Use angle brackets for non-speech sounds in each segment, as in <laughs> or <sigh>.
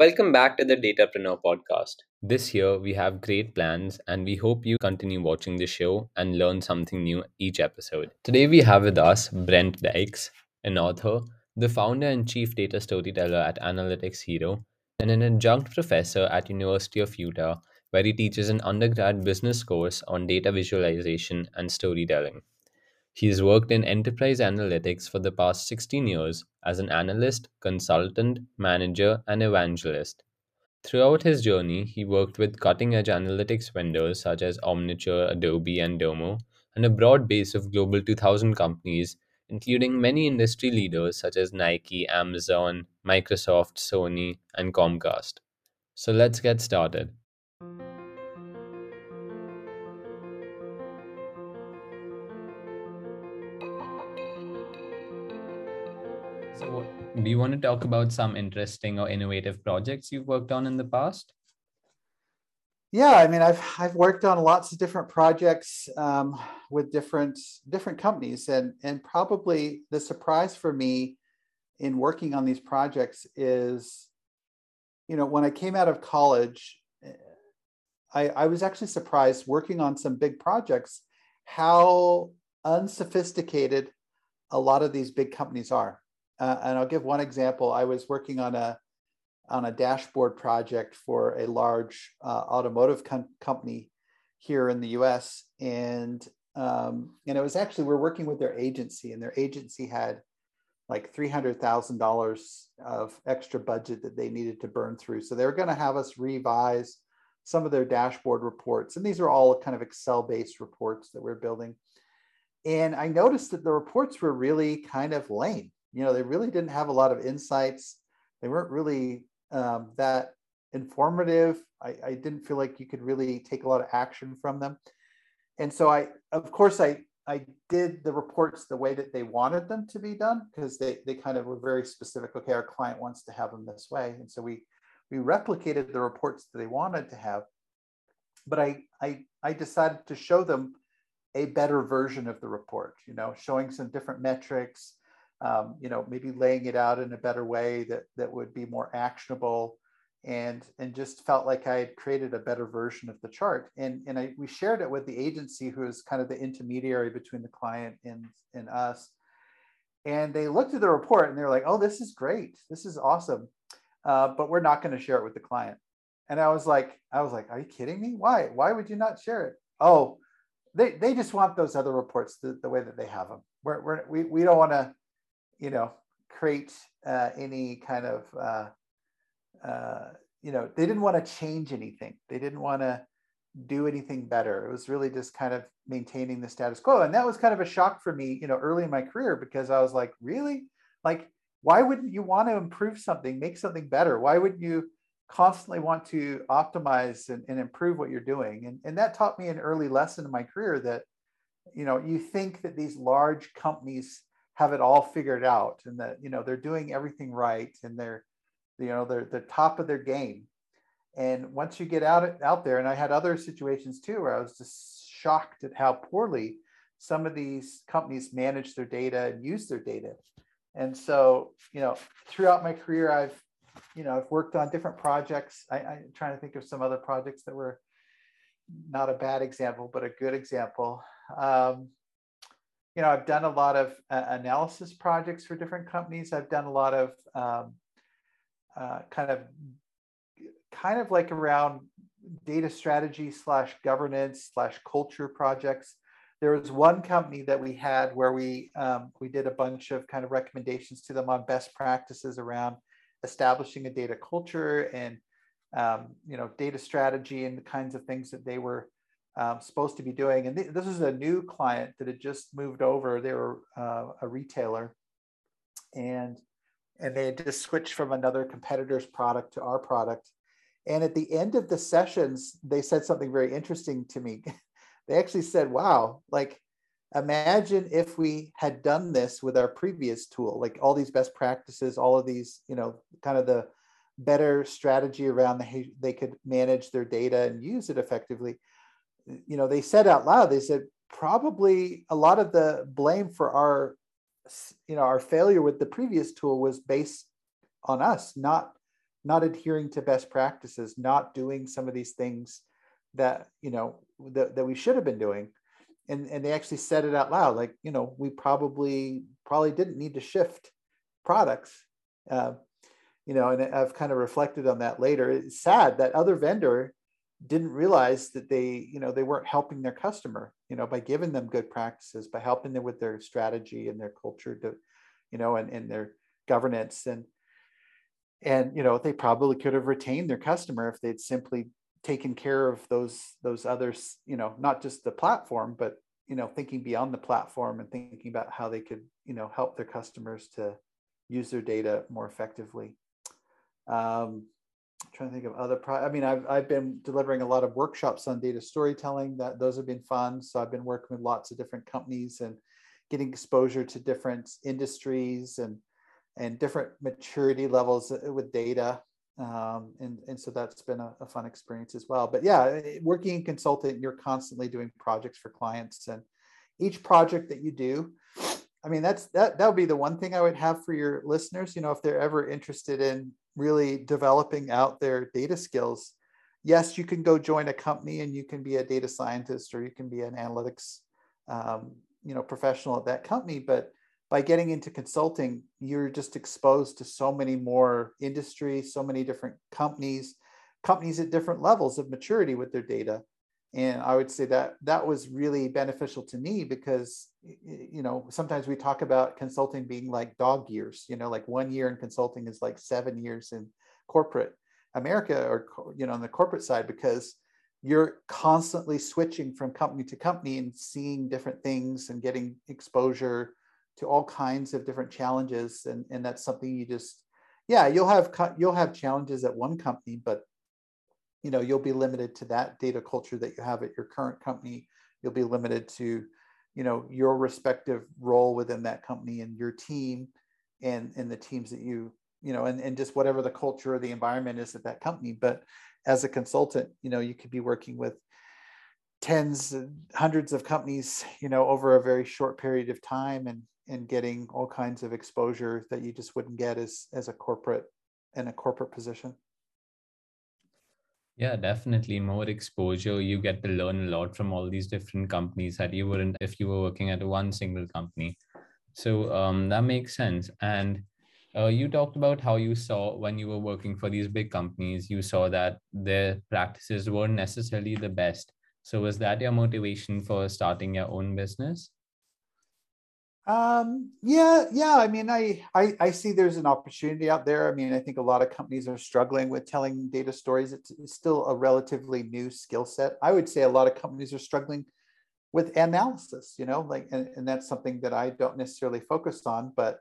Welcome back to the Datapreneur podcast. This year, we have great plans, and we hope you continue watching the show and learn something new each episode. Today, we have with us Brent Dykes, an author, the founder and chief data storyteller at Analytics Hero, and an adjunct professor at University of Utah, where he teaches an undergrad business course on data visualization and storytelling. He has worked in enterprise analytics for the past 16 years as an analyst, consultant, manager, and evangelist. Throughout his journey, he worked with cutting edge analytics vendors such as Omniture, Adobe, and Domo, and a broad base of Global 2000 companies, including many industry leaders such as Nike, Amazon, Microsoft, Sony, and Comcast. So let's get started. Do you want to talk about some interesting or innovative projects you've worked on in the past? Yeah, I mean, I've I've worked on lots of different projects um, with different different companies, and and probably the surprise for me in working on these projects is, you know, when I came out of college, I, I was actually surprised working on some big projects how unsophisticated a lot of these big companies are. Uh, and I'll give one example. I was working on a on a dashboard project for a large uh, automotive com- company here in the U.S. and um, and it was actually we're working with their agency, and their agency had like three hundred thousand dollars of extra budget that they needed to burn through. So they were going to have us revise some of their dashboard reports, and these are all kind of Excel-based reports that we're building. And I noticed that the reports were really kind of lame you know, they really didn't have a lot of insights. They weren't really um, that informative. I, I didn't feel like you could really take a lot of action from them. And so I, of course, I I did the reports the way that they wanted them to be done because they they kind of were very specific. Okay, our client wants to have them this way, and so we we replicated the reports that they wanted to have. But I I I decided to show them a better version of the report. You know, showing some different metrics, um, you know, maybe laying it out in a better way that that would be more actionable, and and just felt like I had created a better version of the chart. And and I we shared it with the agency, who is kind of the intermediary between the client and and us. And they looked at the report and they're like, "Oh, this is great. This is awesome," uh, but we're not going to share it with the client. And I was like, I was like, "Are you kidding me? Why? Why would you not share it?" Oh, they they just want those other reports the, the way that they have them. We're, we're we we don't want to you know, create uh, any kind of, uh, uh, you know, they didn't want to change anything. They didn't want to do anything better. It was really just kind of maintaining the status quo. And that was kind of a shock for me, you know, early in my career because I was like, really? Like, why wouldn't you want to improve something, make something better? Why would you constantly want to optimize and, and improve what you're doing? And, and that taught me an early lesson in my career that, you know, you think that these large companies have it all figured out and that you know they're doing everything right and they're you know they're the top of their game. And once you get out out there and i had other situations too where i was just shocked at how poorly some of these companies manage their data and use their data. And so you know throughout my career i've you know i've worked on different projects. I, i'm trying to think of some other projects that were not a bad example but a good example. Um, you know, I've done a lot of uh, analysis projects for different companies. I've done a lot of um, uh, kind of, kind of like around data strategy slash governance slash culture projects. There was one company that we had where we um, we did a bunch of kind of recommendations to them on best practices around establishing a data culture and um, you know data strategy and the kinds of things that they were um, supposed to be doing. And th- this is a new client that had just moved over. They were uh, a retailer, and and they had just switched from another competitor's product to our product. And at the end of the sessions, they said something very interesting to me. <laughs> they actually said, "Wow, like." Imagine if we had done this with our previous tool, like all these best practices, all of these, you know, kind of the better strategy around the they could manage their data and use it effectively you know, they said out loud, they said probably a lot of the blame for our, you know, our failure with the previous tool was based on us, not not adhering to best practices, not doing some of these things that you know that, that we should have been doing. And and they actually said it out loud like you know we probably probably didn't need to shift products. Uh, you know and i've kind of reflected on that later. It's sad that other vendor didn't realize that they you know they weren't helping their customer you know by giving them good practices by helping them with their strategy and their culture to you know and, and their governance. And and you know they probably could have retained their customer if they'd simply taken care of those those others you know not just the platform but you know thinking beyond the platform and thinking about how they could you know help their customers to use their data more effectively. Um, trying to think of other pro- i mean I've, I've been delivering a lot of workshops on data storytelling that those have been fun. So i've been working with lots of different companies and getting exposure to different industries and and different maturity levels uh, with data. Um, and and so that's been a, a, fun experience as well. But yeah eh, working in consultant you're constantly doing projects for clients and each project that you do i mean that's that that would be the one thing i would have for your listeners. You know if they're ever interested in really developing out their data skills yes you can go join a company and you can be a data scientist or you can be an analytics um, you know professional at that company but by getting into consulting, you're just exposed to so many more industries, so many different companies, companies at different levels of maturity with their data. And I would say that that was really beneficial to me because, you know, sometimes we talk about consulting being like dog years, you know, like one year in consulting is like seven years in corporate America or, you know, on the corporate side, because you're constantly switching from company to company and seeing different things and getting exposure to all kinds of different challenges. And, and that's something you just yeah you'll have you'll have challenges at one company but you know you'll be limited to that data culture that you have at your current company. You'll be limited to you know your respective role within that company and your team and and the teams that you you know and, and just whatever the culture or the environment is at that company. But as a consultant you know you could be working with tens hundreds of companies you know over a very short period of time and and getting all kinds of exposure that you just wouldn't get as as a corporate in a corporate position yeah definitely. More exposure. You get to learn a lot from all these different companies that you wouldn't if you were working at one single company. So um, that makes sense. And uh, you talked about how you saw when you were working for these big companies you saw that their practices weren't necessarily the best. So was that your motivation for starting your own business um, yeah, yeah. I mean, I, I I see there's an opportunity out there. I mean, I think a lot of companies are struggling with telling data stories. It's, it's still a relatively new skill set. I would say a lot of companies are struggling with analysis. You know, like, and, and that's something that I don't necessarily focus on, but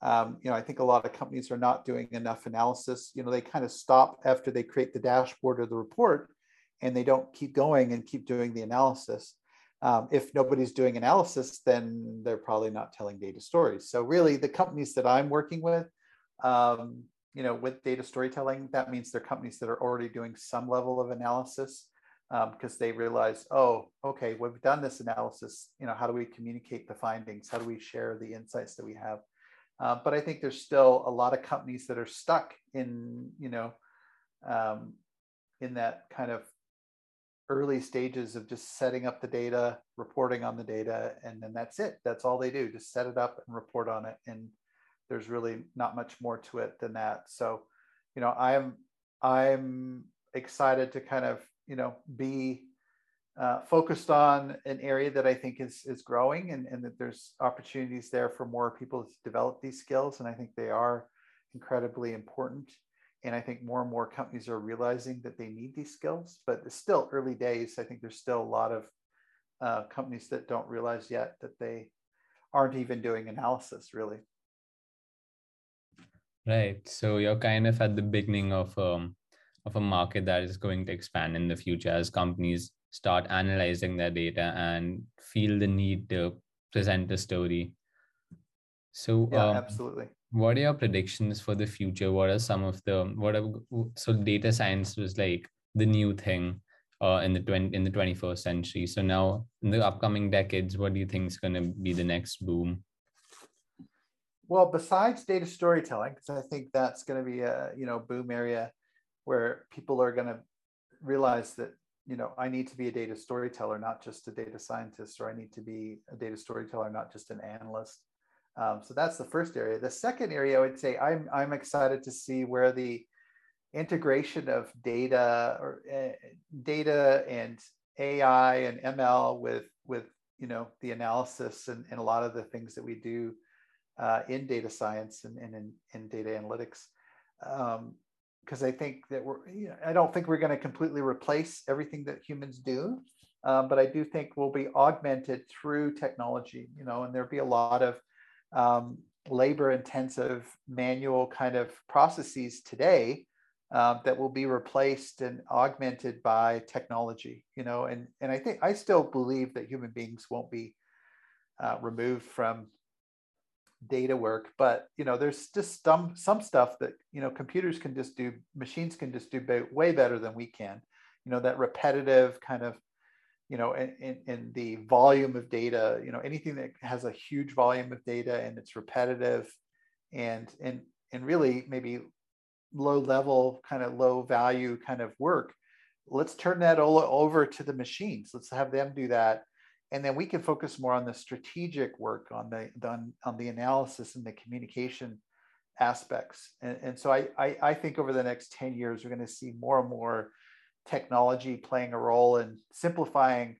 um, you know, I think a lot of companies are not doing enough analysis. You know, they kind of stop after they create the dashboard or the report, and they don't keep going and keep doing the analysis um, if nobody's doing analysis, then they're probably not telling data stories. So really, the companies that I'm working with, um, you know, with data storytelling, that means they're companies that are already doing some level of analysis because um, they realize, oh, okay, we've done this analysis. You know, how do we communicate the findings? How do we share the insights that we have? Uh, but I think there's still a lot of companies that are stuck in, you know, um, in that kind of early stages of just setting up the data, reporting on the data, and then that's it. That's all they do. Just set it up and report on it. And there's really not much more to it than that. So, you know, I'm I'm excited to kind of you know be uh, focused on an area that I think is is growing and, and that there's opportunities there for more people to develop these skills. And I think they are incredibly important and I think more and more companies are realizing that they need these skills, but it's still early days. I think there's still a lot of uh, companies that don't realize yet that they aren't even doing analysis really. Right. So you're kind of at the beginning of um, of a market that is going to expand in the future as companies start analyzing their data and feel the need to present a story. So yeah, um, absolutely what are your predictions for the future what are some of the what are so data science was like the new thing uh, in the 20 in the 21st century. So now in the upcoming decades, what do you think is going to be the next boom? Well, besides data storytelling, because I think that's going to be a you know boom area where people are going to realize that you know I need to be a data storyteller, not just a data scientist, or I need to be a data storyteller, not just an analyst. Um, so that's the first area. The second area, I would say, I'm I'm excited to see where the integration of data or uh, data and AI and ML with with you know the analysis and, and a lot of the things that we do uh, in data science and, and in, in data analytics. Because um, I think that we're, you know, I don't think we're going to completely replace everything that humans do, um, but I do think we'll be augmented through technology, you know, and there'll be a lot of um, labor intensive manual kind of processes today uh, that will be replaced and augmented by technology you know? And and i think i still believe that human beings won't be uh, removed from data work but you know there's just some some stuff that you know computers can just do machines can just do way better than we can. You know that repetitive kind of you know in the volume of data you know anything that has a huge volume of data and it's repetitive and and and really maybe low level kind of low value kind of work let's turn that all over to the machines. Let's have them do that. And then we can focus more on the strategic work on the, on, on the analysis and the communication aspects. And, and so I, I, I think over the next 10 years we're going to see more and more technology playing a role in simplifying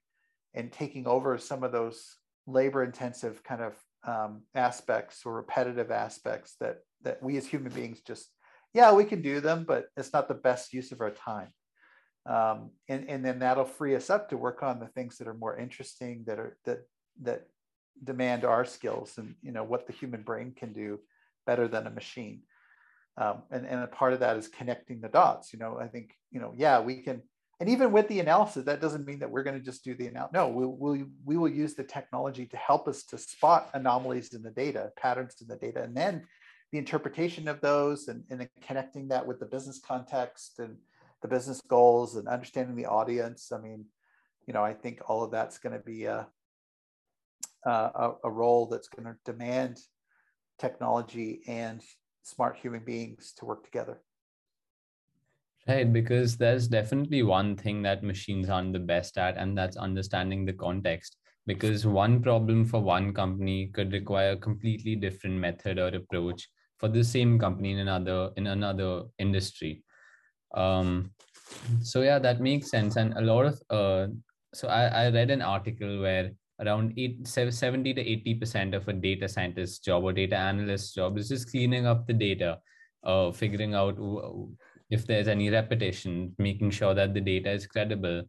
and taking over some of those labor intensive kind of um, aspects or repetitive aspects that that we as human beings just yeah, we can do them, but it's not the best use of our time. Um, and, and then that'll free us up to work on the things that are more interesting, that are that that demand our skills and you know what the human brain can do better than a machine. Um, and, and a part of that is connecting the dots. You know, I think, you know, yeah, we can, and even with the analysis, that doesn't mean that we're going to just do the analysis. No, we, we, we will use the technology to help us to spot anomalies in the data, patterns in the data, and then the interpretation of those and, and connecting that with the business context and the business goals and understanding the audience. I mean, you know, I think all of that's going to be a, a, a role that's going to demand technology and smart human beings to work together. Right, because there's definitely one thing that machines aren't the best at, and that's understanding the context. Because one problem for one company could require a completely different method or approach for the same company in another in another industry um, so yeah that makes sense and a lot of uh, so I, I read an article where around eight, 70 to 80 percent of a data scientist job or data analyst job is just cleaning up the data uh, figuring out if there's any repetition making sure that the data is credible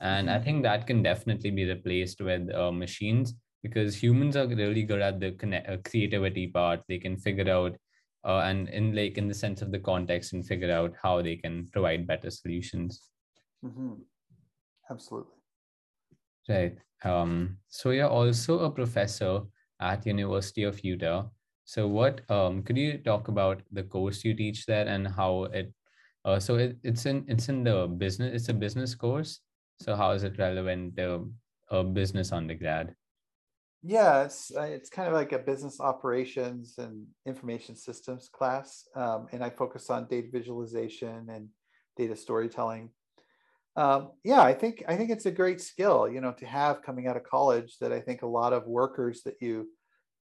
and i mm-hmm. think that can definitely be replaced with uh, machines because humans are really good at the uh, creativity part they can figure out uh, and in like in the sense of the context and figure out how they can provide better solutions mm-hmm. absolutely right. Um, so you're also a professor at university of utah. So what um, could you talk about the course you teach there and how it uh, so it, it's in it's in the business it's a business course. So how is it relevant to a business undergrad? Yeah, it's uh, it's kind of like a business operations and information systems class, um, and I focus on data visualization and data storytelling. Um, yeah, I think I think it's a great skill, you know, to have coming out of college. That I think a lot of workers that you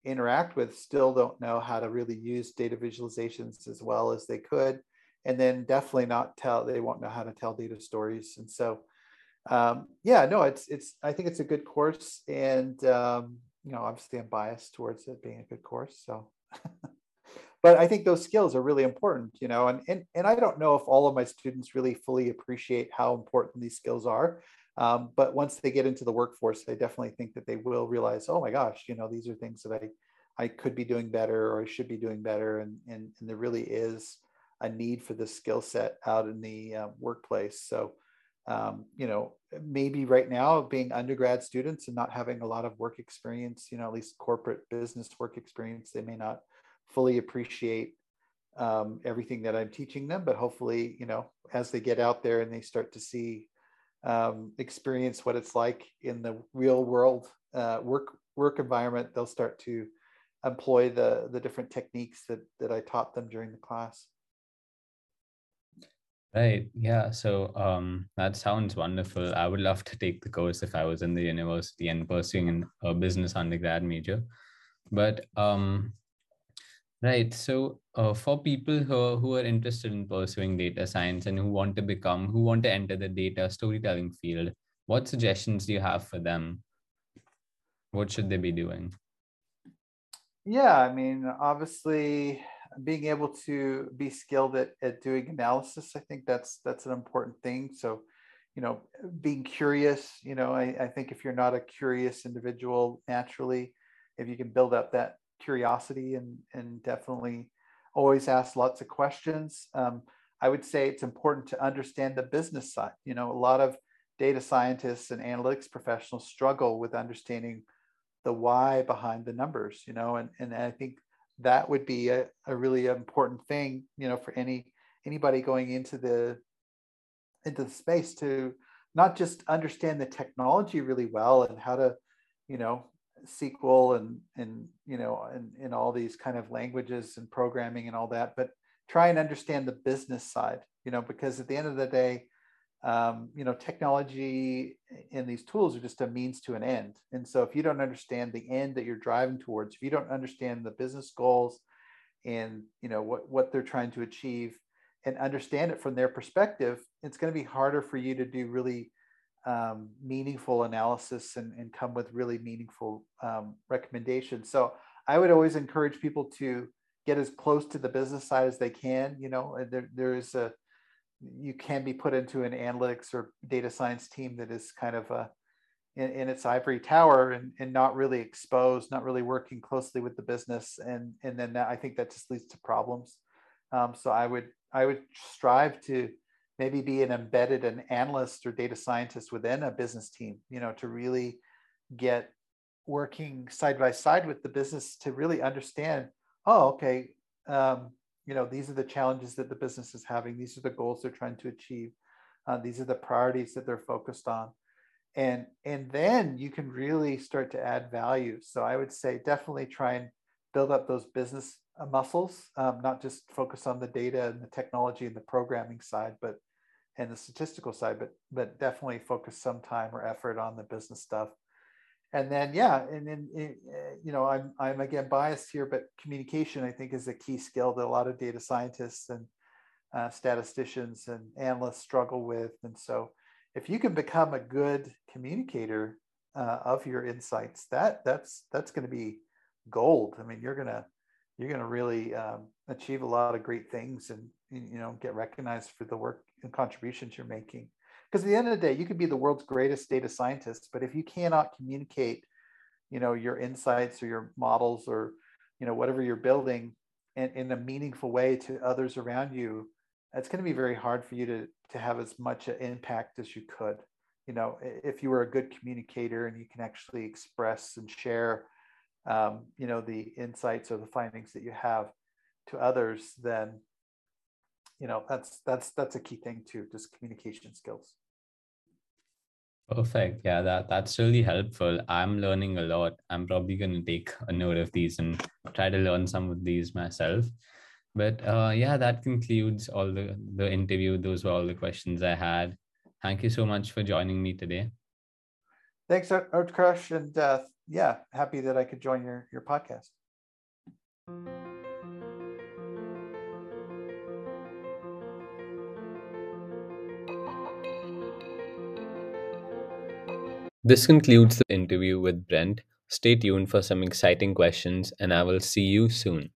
interact with still don't know how to really use data visualizations as well as they could, and then definitely not tell. They won't know how to tell data stories, and so um, yeah, no, it's it's. I think it's a good course, and um, you know, obviously I'm biased towards it being a good course. So, <laughs> but I think those skills are really important, you know, and and and I don't know if all of my students really fully appreciate how important these skills are. Um, but once they get into the workforce, I definitely think that they will realize, oh my gosh, you know, these are things that I I could be doing better or I should be doing better, and and, and there really is a need for this skill set out in the uh, workplace. So um, you know, maybe right now being undergrad students and not having a lot of work experience, you know, at least corporate business work experience, they may not fully appreciate um, everything that I'm teaching them. But hopefully, you know, as they get out there and they start to see um, experience what it's like in the real world uh, work work environment, they'll start to employ the the different techniques that that I taught them during the class. Right. Yeah. So um, that sounds wonderful. I would love to take the course if I was in the university and pursuing a business undergrad major. But um, right. So uh, for people who, who are interested in pursuing data science and who want to become, who want to enter the data storytelling field, what suggestions do you have for them? What should they be doing? Yeah, I mean, obviously, being able to be skilled at, at doing analysis, I think that's that's an important thing. So, you know, being curious, you know, I, I think if you're not a curious individual naturally, if you can build up that curiosity and and definitely always ask lots of questions. Um, I would say it's important to understand the business side. You know, a lot of data scientists and analytics professionals struggle with understanding the why behind the numbers, you know, and, and I think that would be a, a really important thing, you know, for any anybody going into the into the space to not just understand the technology really well and how to, you know, SQL and and you know and in all these kind of languages and programming and all that, but try and understand the business side, you know, because at the end of the day, um, you know, technology and these tools are just a means to an end. And so if you don't understand the end that you're driving towards, if you don't understand the business goals and you know what what they're trying to achieve and understand it from their perspective, it's going to be harder for you to do really um, meaningful analysis and, and come with really meaningful um, recommendations. So I would always encourage people to get as close to the business side as they can. You know, there, there is a you can be put into an analytics or data science team that is kind of a in, in, its ivory tower and, and not really exposed, not really working closely with the business. And, and then that, I think that just leads to problems. Um, so I would, I would strive to maybe be an embedded an analyst or data scientist within a business team, you know, to really get working side by side with the business to really understand, oh, okay, um, you know these are the challenges that the business is having. These are the goals they're trying to achieve. Uh, these are the priorities that they're focused on. And and then you can really start to add value. So i would say definitely try and build up those business uh, muscles um, not just focus on the data and the technology and the programming side but and the statistical side but but definitely focus some time or effort on the business stuff. And then yeah and then eh, you know i'm i'm again biased here but communication i think is a key skill that a lot of data scientists and uh, statisticians and analysts struggle with. And so if you can become a good communicator uh, of your insights that that's that's going to be gold. I mean you're to you're going to really um, achieve a lot of great things and you know get recognized for the work and contributions you're making. Because at the end of the day you could be the world's greatest data scientist but if you cannot communicate you know your insights or your models or you know whatever you're building in, in a meaningful way to others around you it's going to be very hard for you to to have as much impact as you could. You know if you were a good communicator and you can actually express and share um, you know the insights or the findings that you have to others then you know that's that's that's a key thing too just communication skills Perfect. Yeah, that that's really helpful. I'm learning a lot. I'm probably going to take a note of these and try to learn some of these myself. But uh, yeah, that concludes all the the interview. Those were all the questions I had. Thank you so much for joining me today. Thanks, Utkarsh, and uh, yeah, happy that I could join your your podcast. This concludes the interview with Brent. Stay tuned for some exciting questions, and I will see you soon.